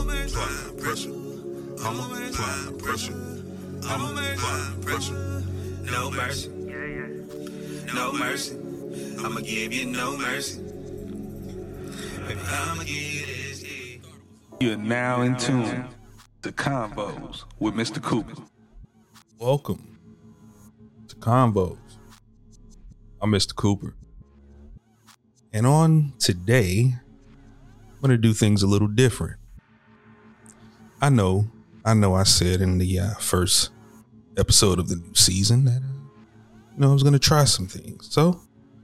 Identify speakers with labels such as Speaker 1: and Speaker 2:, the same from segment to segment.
Speaker 1: I'm. I'm. I'ma you no mercy. I'ma give you.
Speaker 2: You're now in tune to Convos with Mr. Cooper.
Speaker 3: Welcome to Convos. I'm Mr. Cooper. And on today, I'm going to do things a little different. I know, I know I said in the uh, first episode of the new season that, uh, you know, I was going to try some things. So,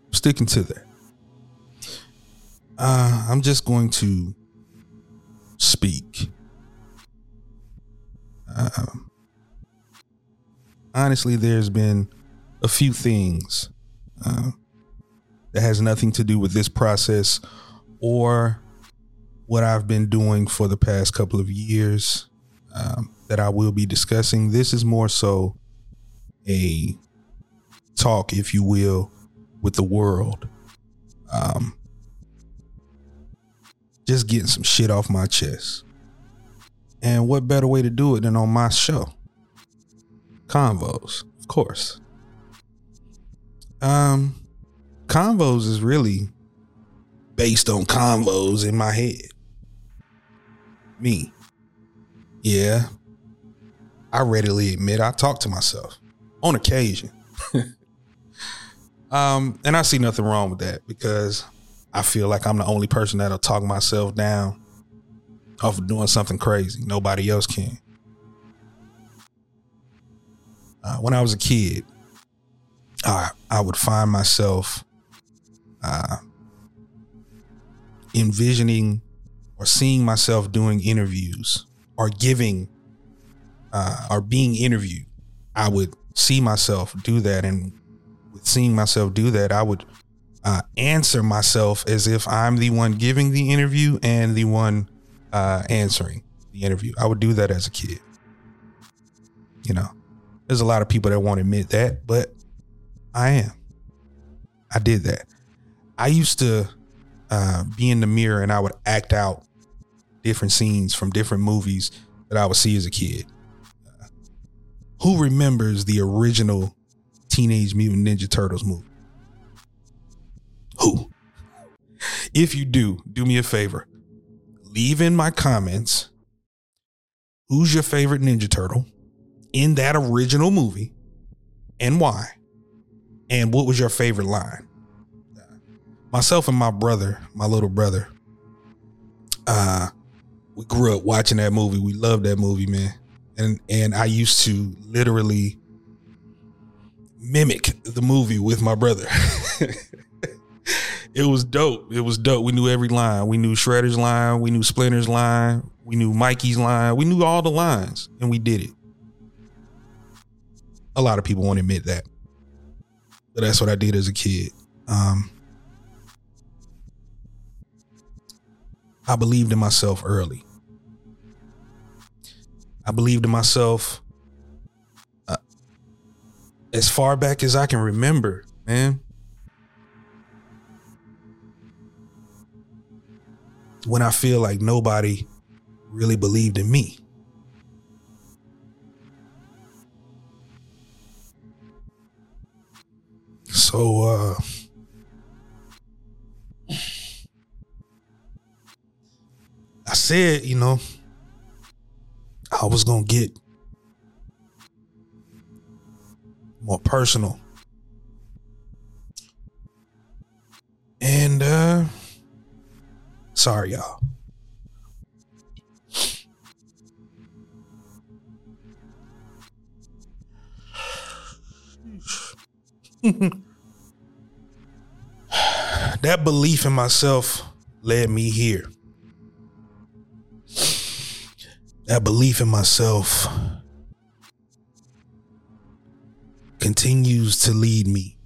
Speaker 3: I'm sticking to that. Uh, I'm just going to speak. Um, honestly, there's been a few things uh, that has nothing to do with this process or what I've been doing for the past couple of years um, that I will be discussing. This is more so a talk, if you will, with the world. Um, just getting some shit off my chest. And what better way to do it than on my show? Convos, of course. Um, convos is really based on convos in my head. Me. Yeah. I readily admit I talk to myself on occasion. um, and I see nothing wrong with that because I feel like I'm the only person that'll talk myself down off of doing something crazy. Nobody else can. Uh, when I was a kid, I I would find myself uh, envisioning or seeing myself doing interviews or giving uh, or being interviewed. I would see myself do that, and with seeing myself do that, I would uh, answer myself as if I'm the one giving the interview and the one uh, answering the interview. I would do that as a kid. You know, there's a lot of people that won't admit that, but I am. I did that. I used to uh, be in the mirror and I would act out different scenes from different movies that I would see as a kid. Who remembers the original Teenage Mutant Ninja Turtles movie? Who? If you do, do me a favor. Leave in my comments who's your favorite Ninja Turtle in that original movie and why. And what was your favorite line? Myself and my brother, my little brother, uh, we grew up watching that movie. We loved that movie, man. And and I used to literally mimic the movie with my brother. it was dope. It was dope. We knew every line. We knew Shredder's line. We knew Splinter's line. We knew Mikey's line. We knew all the lines, and we did it. A lot of people won't admit that, but that's what I did as a kid. Um, I believed in myself early. I believed in myself uh, as far back as I can remember, man. When I feel like nobody really believed in me. So uh I said, you know, I was gonna get more personal. And uh sorry y'all. that belief in myself led me here. That belief in myself continues to lead me.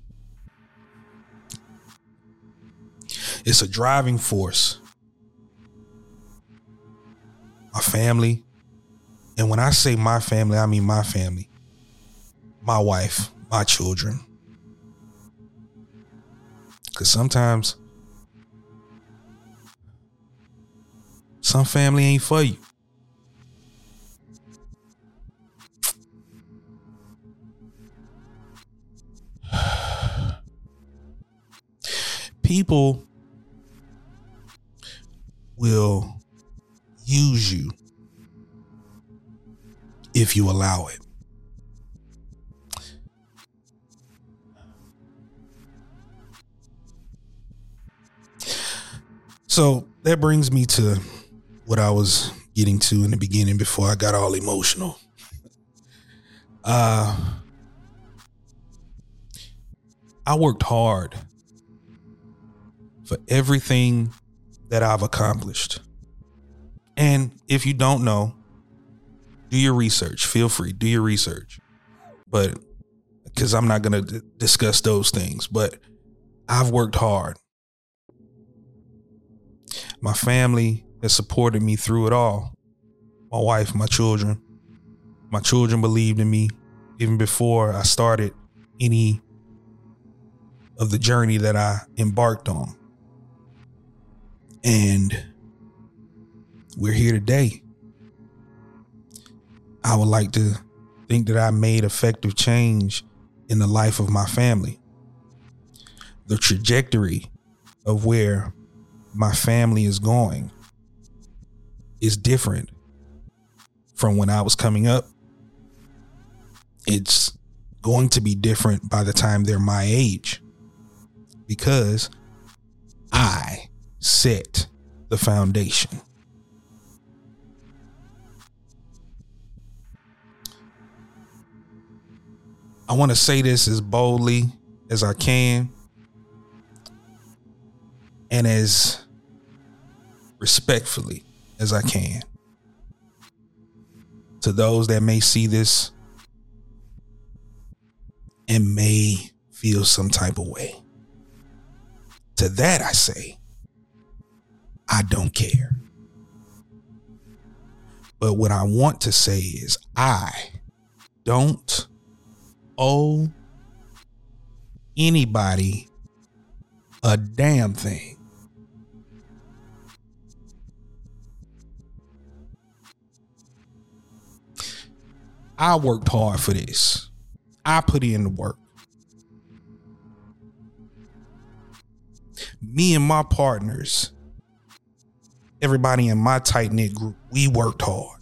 Speaker 3: It's a driving force. My family, and when I say my family, I mean my family, my wife, my children. Because sometimes some family ain't for you. People will use you if you allow it. So that brings me to what I was getting to in the beginning before I got all emotional. Uh I worked hard for everything that I've accomplished. And if you don't know, do your research. Feel free, do your research. But because I'm not going to d- discuss those things, but I've worked hard. My family has supported me through it all. My wife, my children. My children believed in me even before I started any of the journey that I embarked on. And we're here today. I would like to think that I made effective change in the life of my family. The trajectory of where my family is going is different from when I was coming up. It's going to be different by the time they're my age because I set the foundation. I want to say this as boldly as I can and as respectfully as I can. To those that may see this and may feel some type of way. To that I say, I don't care. But what I want to say is, I don't owe anybody a damn thing. I worked hard for this. I put in the work. Me and my partners, everybody in my tight knit group, we worked hard.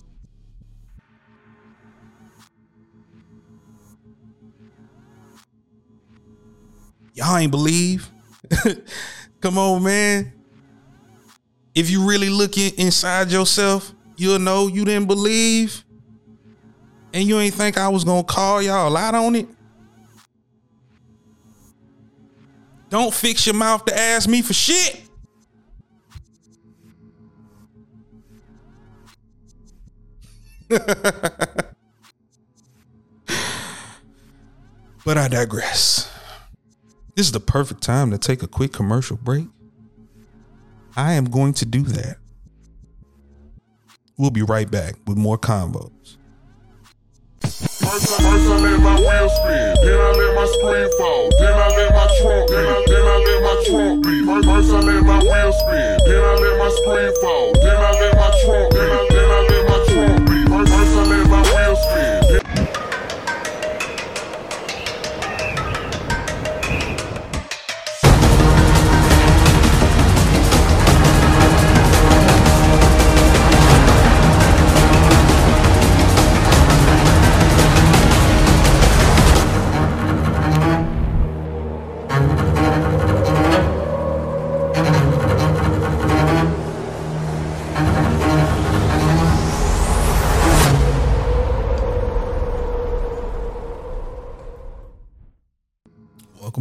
Speaker 3: Y'all ain't believe. Come on, man. If you really look in, inside yourself, you'll know you didn't believe. And you ain't think I was gonna call y'all out on it. Don't fix your mouth to ask me for shit. but I digress. This is the perfect time to take a quick commercial break. I am going to do that. We'll be right back with more convos.
Speaker 4: First first I let my wheel spin, then I let my fall, then I let my trunk then I let my trunk. First, first I let my wheel spin, then I let my fall, then I let my trunk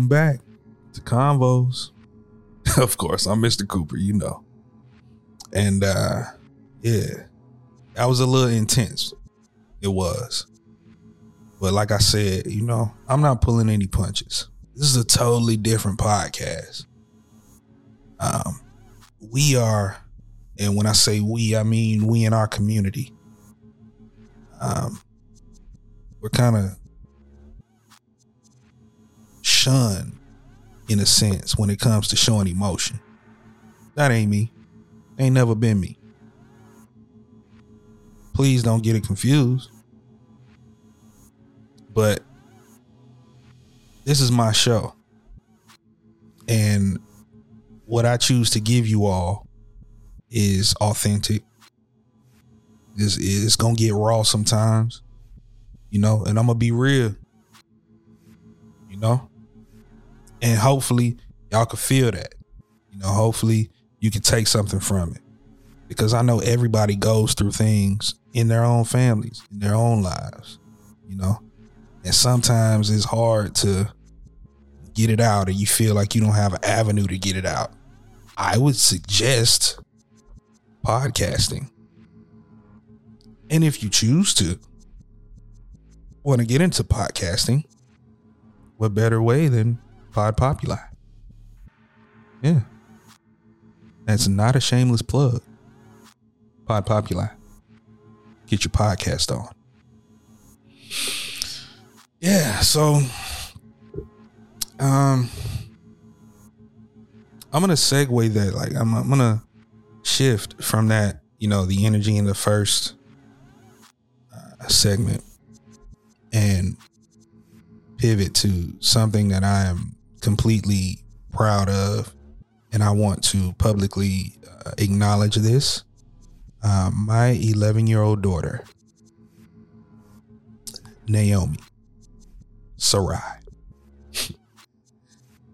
Speaker 3: Welcome back to Convos. of course, I'm Mr. Cooper, you know. And uh yeah, that was a little intense. It was. But like I said, you know, I'm not pulling any punches. This is a totally different podcast. Um we are and when I say we, I mean we in our community. Um we're kind of shun in a sense when it comes to showing emotion. That ain't me. Ain't never been me. Please don't get it confused. But this is my show. And what I choose to give you all is authentic. It's, it's gonna get raw sometimes, you know, and I'm gonna be real, you know, and hopefully y'all can feel that, you know. Hopefully you can take something from it because I know everybody goes through things in their own families, in their own lives, you know, and sometimes it's hard to get it out, and you feel like you don't have an avenue to get it out. I would suggest podcasting. And if you choose to want to get into podcasting, what better way than Pod Populi? Yeah. That's not a shameless plug. Pod Populi. Get your podcast on. Yeah, so um I'm gonna segue that. Like I'm, I'm gonna shift from that, you know, the energy in the first uh, segment and pivot to something that I am completely proud of, and I want to publicly uh, acknowledge this. Uh, my 11 year old daughter, Naomi Sarai.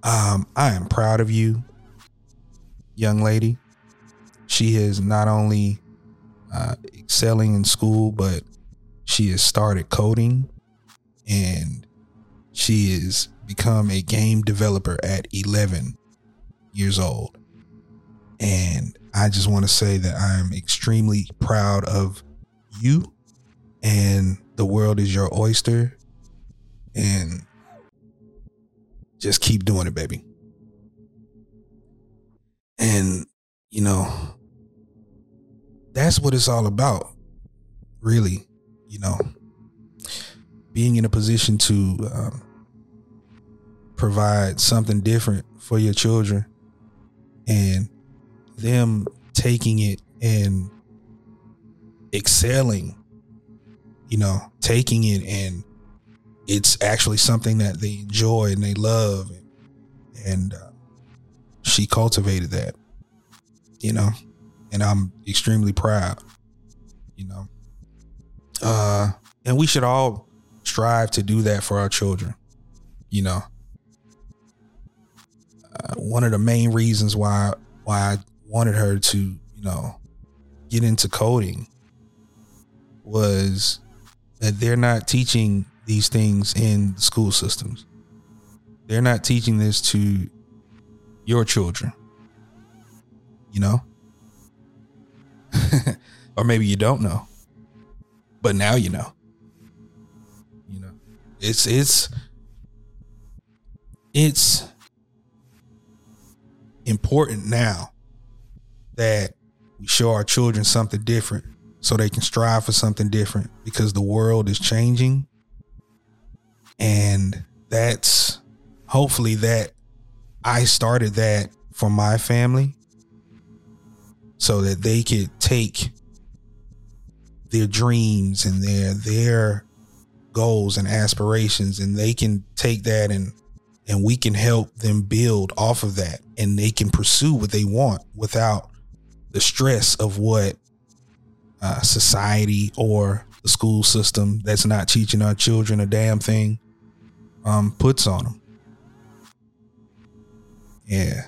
Speaker 3: um, I am proud of you young lady. She is not only uh, excelling in school, but she has started coding and she has become a game developer at 11 years old. And I just want to say that I'm extremely proud of you and the world is your oyster. And just keep doing it, baby. And, you know, that's what it's all about, really. You know, being in a position to um, provide something different for your children and them taking it and excelling, you know, taking it and it's actually something that they enjoy and they love. And, and uh, she cultivated that, you know, and I'm extremely proud, you know. Uh, and we should all strive to do that for our children, you know. Uh, one of the main reasons why why I wanted her to, you know, get into coding was that they're not teaching these things in the school systems. They're not teaching this to your children. You know? or maybe you don't know. But now you know. You know. It's it's it's important now that we show our children something different so they can strive for something different because the world is changing. And that's hopefully that I started that for my family so that they could take their dreams and their their goals and aspirations and they can take that and and we can help them build off of that and they can pursue what they want without the stress of what uh, society or the school system that's not teaching our children a damn thing um, puts on them yeah.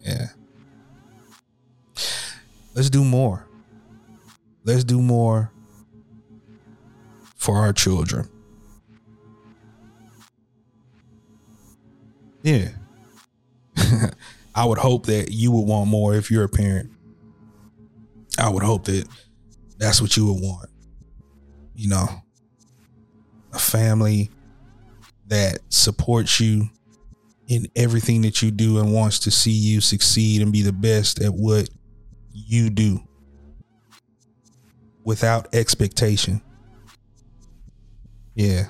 Speaker 3: Yeah. Let's do more. Let's do more for our children. Yeah. I would hope that you would want more if you're a parent. I would hope that that's what you would want. You know, a family that supports you in everything that you do and wants to see you succeed and be the best at what you do without expectation. Yeah.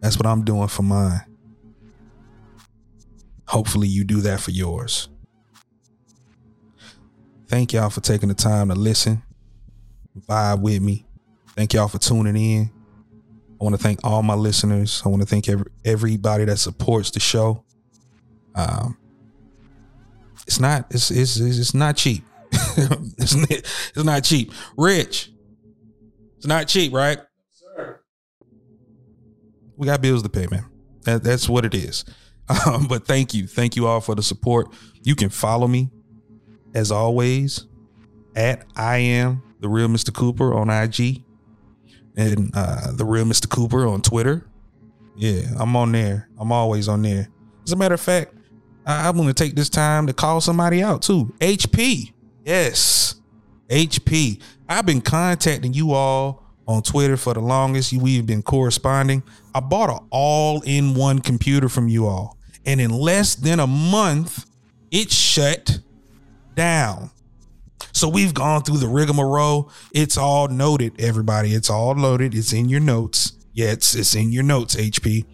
Speaker 3: That's what I'm doing for mine. Hopefully, you do that for yours. Thank y'all for taking the time to listen, vibe with me. Thank y'all for tuning in. I want to thank all my listeners. I want to thank every, everybody that supports the show. Um, it's not. It's it's it's not cheap. it's, not, it's not cheap. Rich, it's not cheap, right? Sir. We got bills to pay, man. That, that's what it is. Um, but thank you, thank you all for the support. You can follow me as always at I am the real Mr. Cooper on IG and uh, the real Mr. Cooper on Twitter. Yeah, I'm on there. I'm always on there. As a matter of fact, I- I'm going to take this time to call somebody out too. HP. Yes. HP. I've been contacting you all on Twitter for the longest. We've been corresponding. I bought an all in one computer from you all. And in less than a month, it shut down. So we've gone through the rigmarole. It's all noted, everybody. It's all loaded. It's in your notes. Yeah, it's, it's in your notes, HP.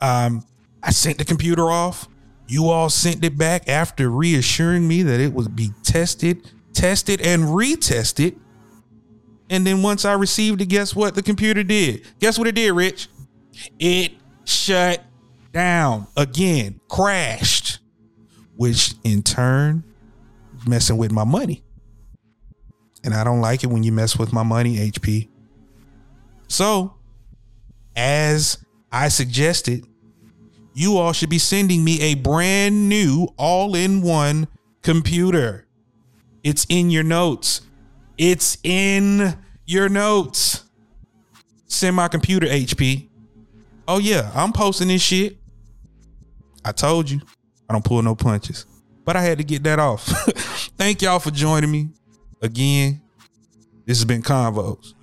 Speaker 3: Um, I sent the computer off. You all sent it back after reassuring me that it would be tested, tested, and retested. And then once I received it, guess what the computer did? Guess what it did, Rich? It shut down again, crashed, which in turn messing with my money. And I don't like it when you mess with my money, HP. So, as I suggested, you all should be sending me a brand new all in one computer. It's in your notes. It's in your notes. Send my computer, HP. Oh, yeah, I'm posting this shit. I told you, I don't pull no punches, but I had to get that off. Thank y'all for joining me again. This has been Convos.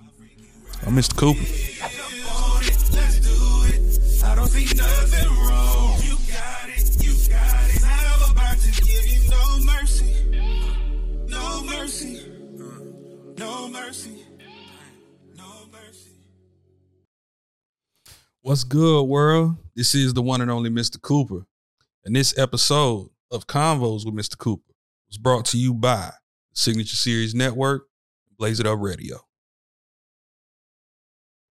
Speaker 3: I'm Mr. Cooper.
Speaker 1: Let's do it. I don't see nothing wrong. You got it, you got it. I'm about to give you no mercy. No mercy. No mercy. No mercy.
Speaker 3: What's good, world? This is the one and only Mr. Cooper. And this episode of Convos with Mr. Cooper was brought to you by Signature Series Network, Blaze It Up Radio.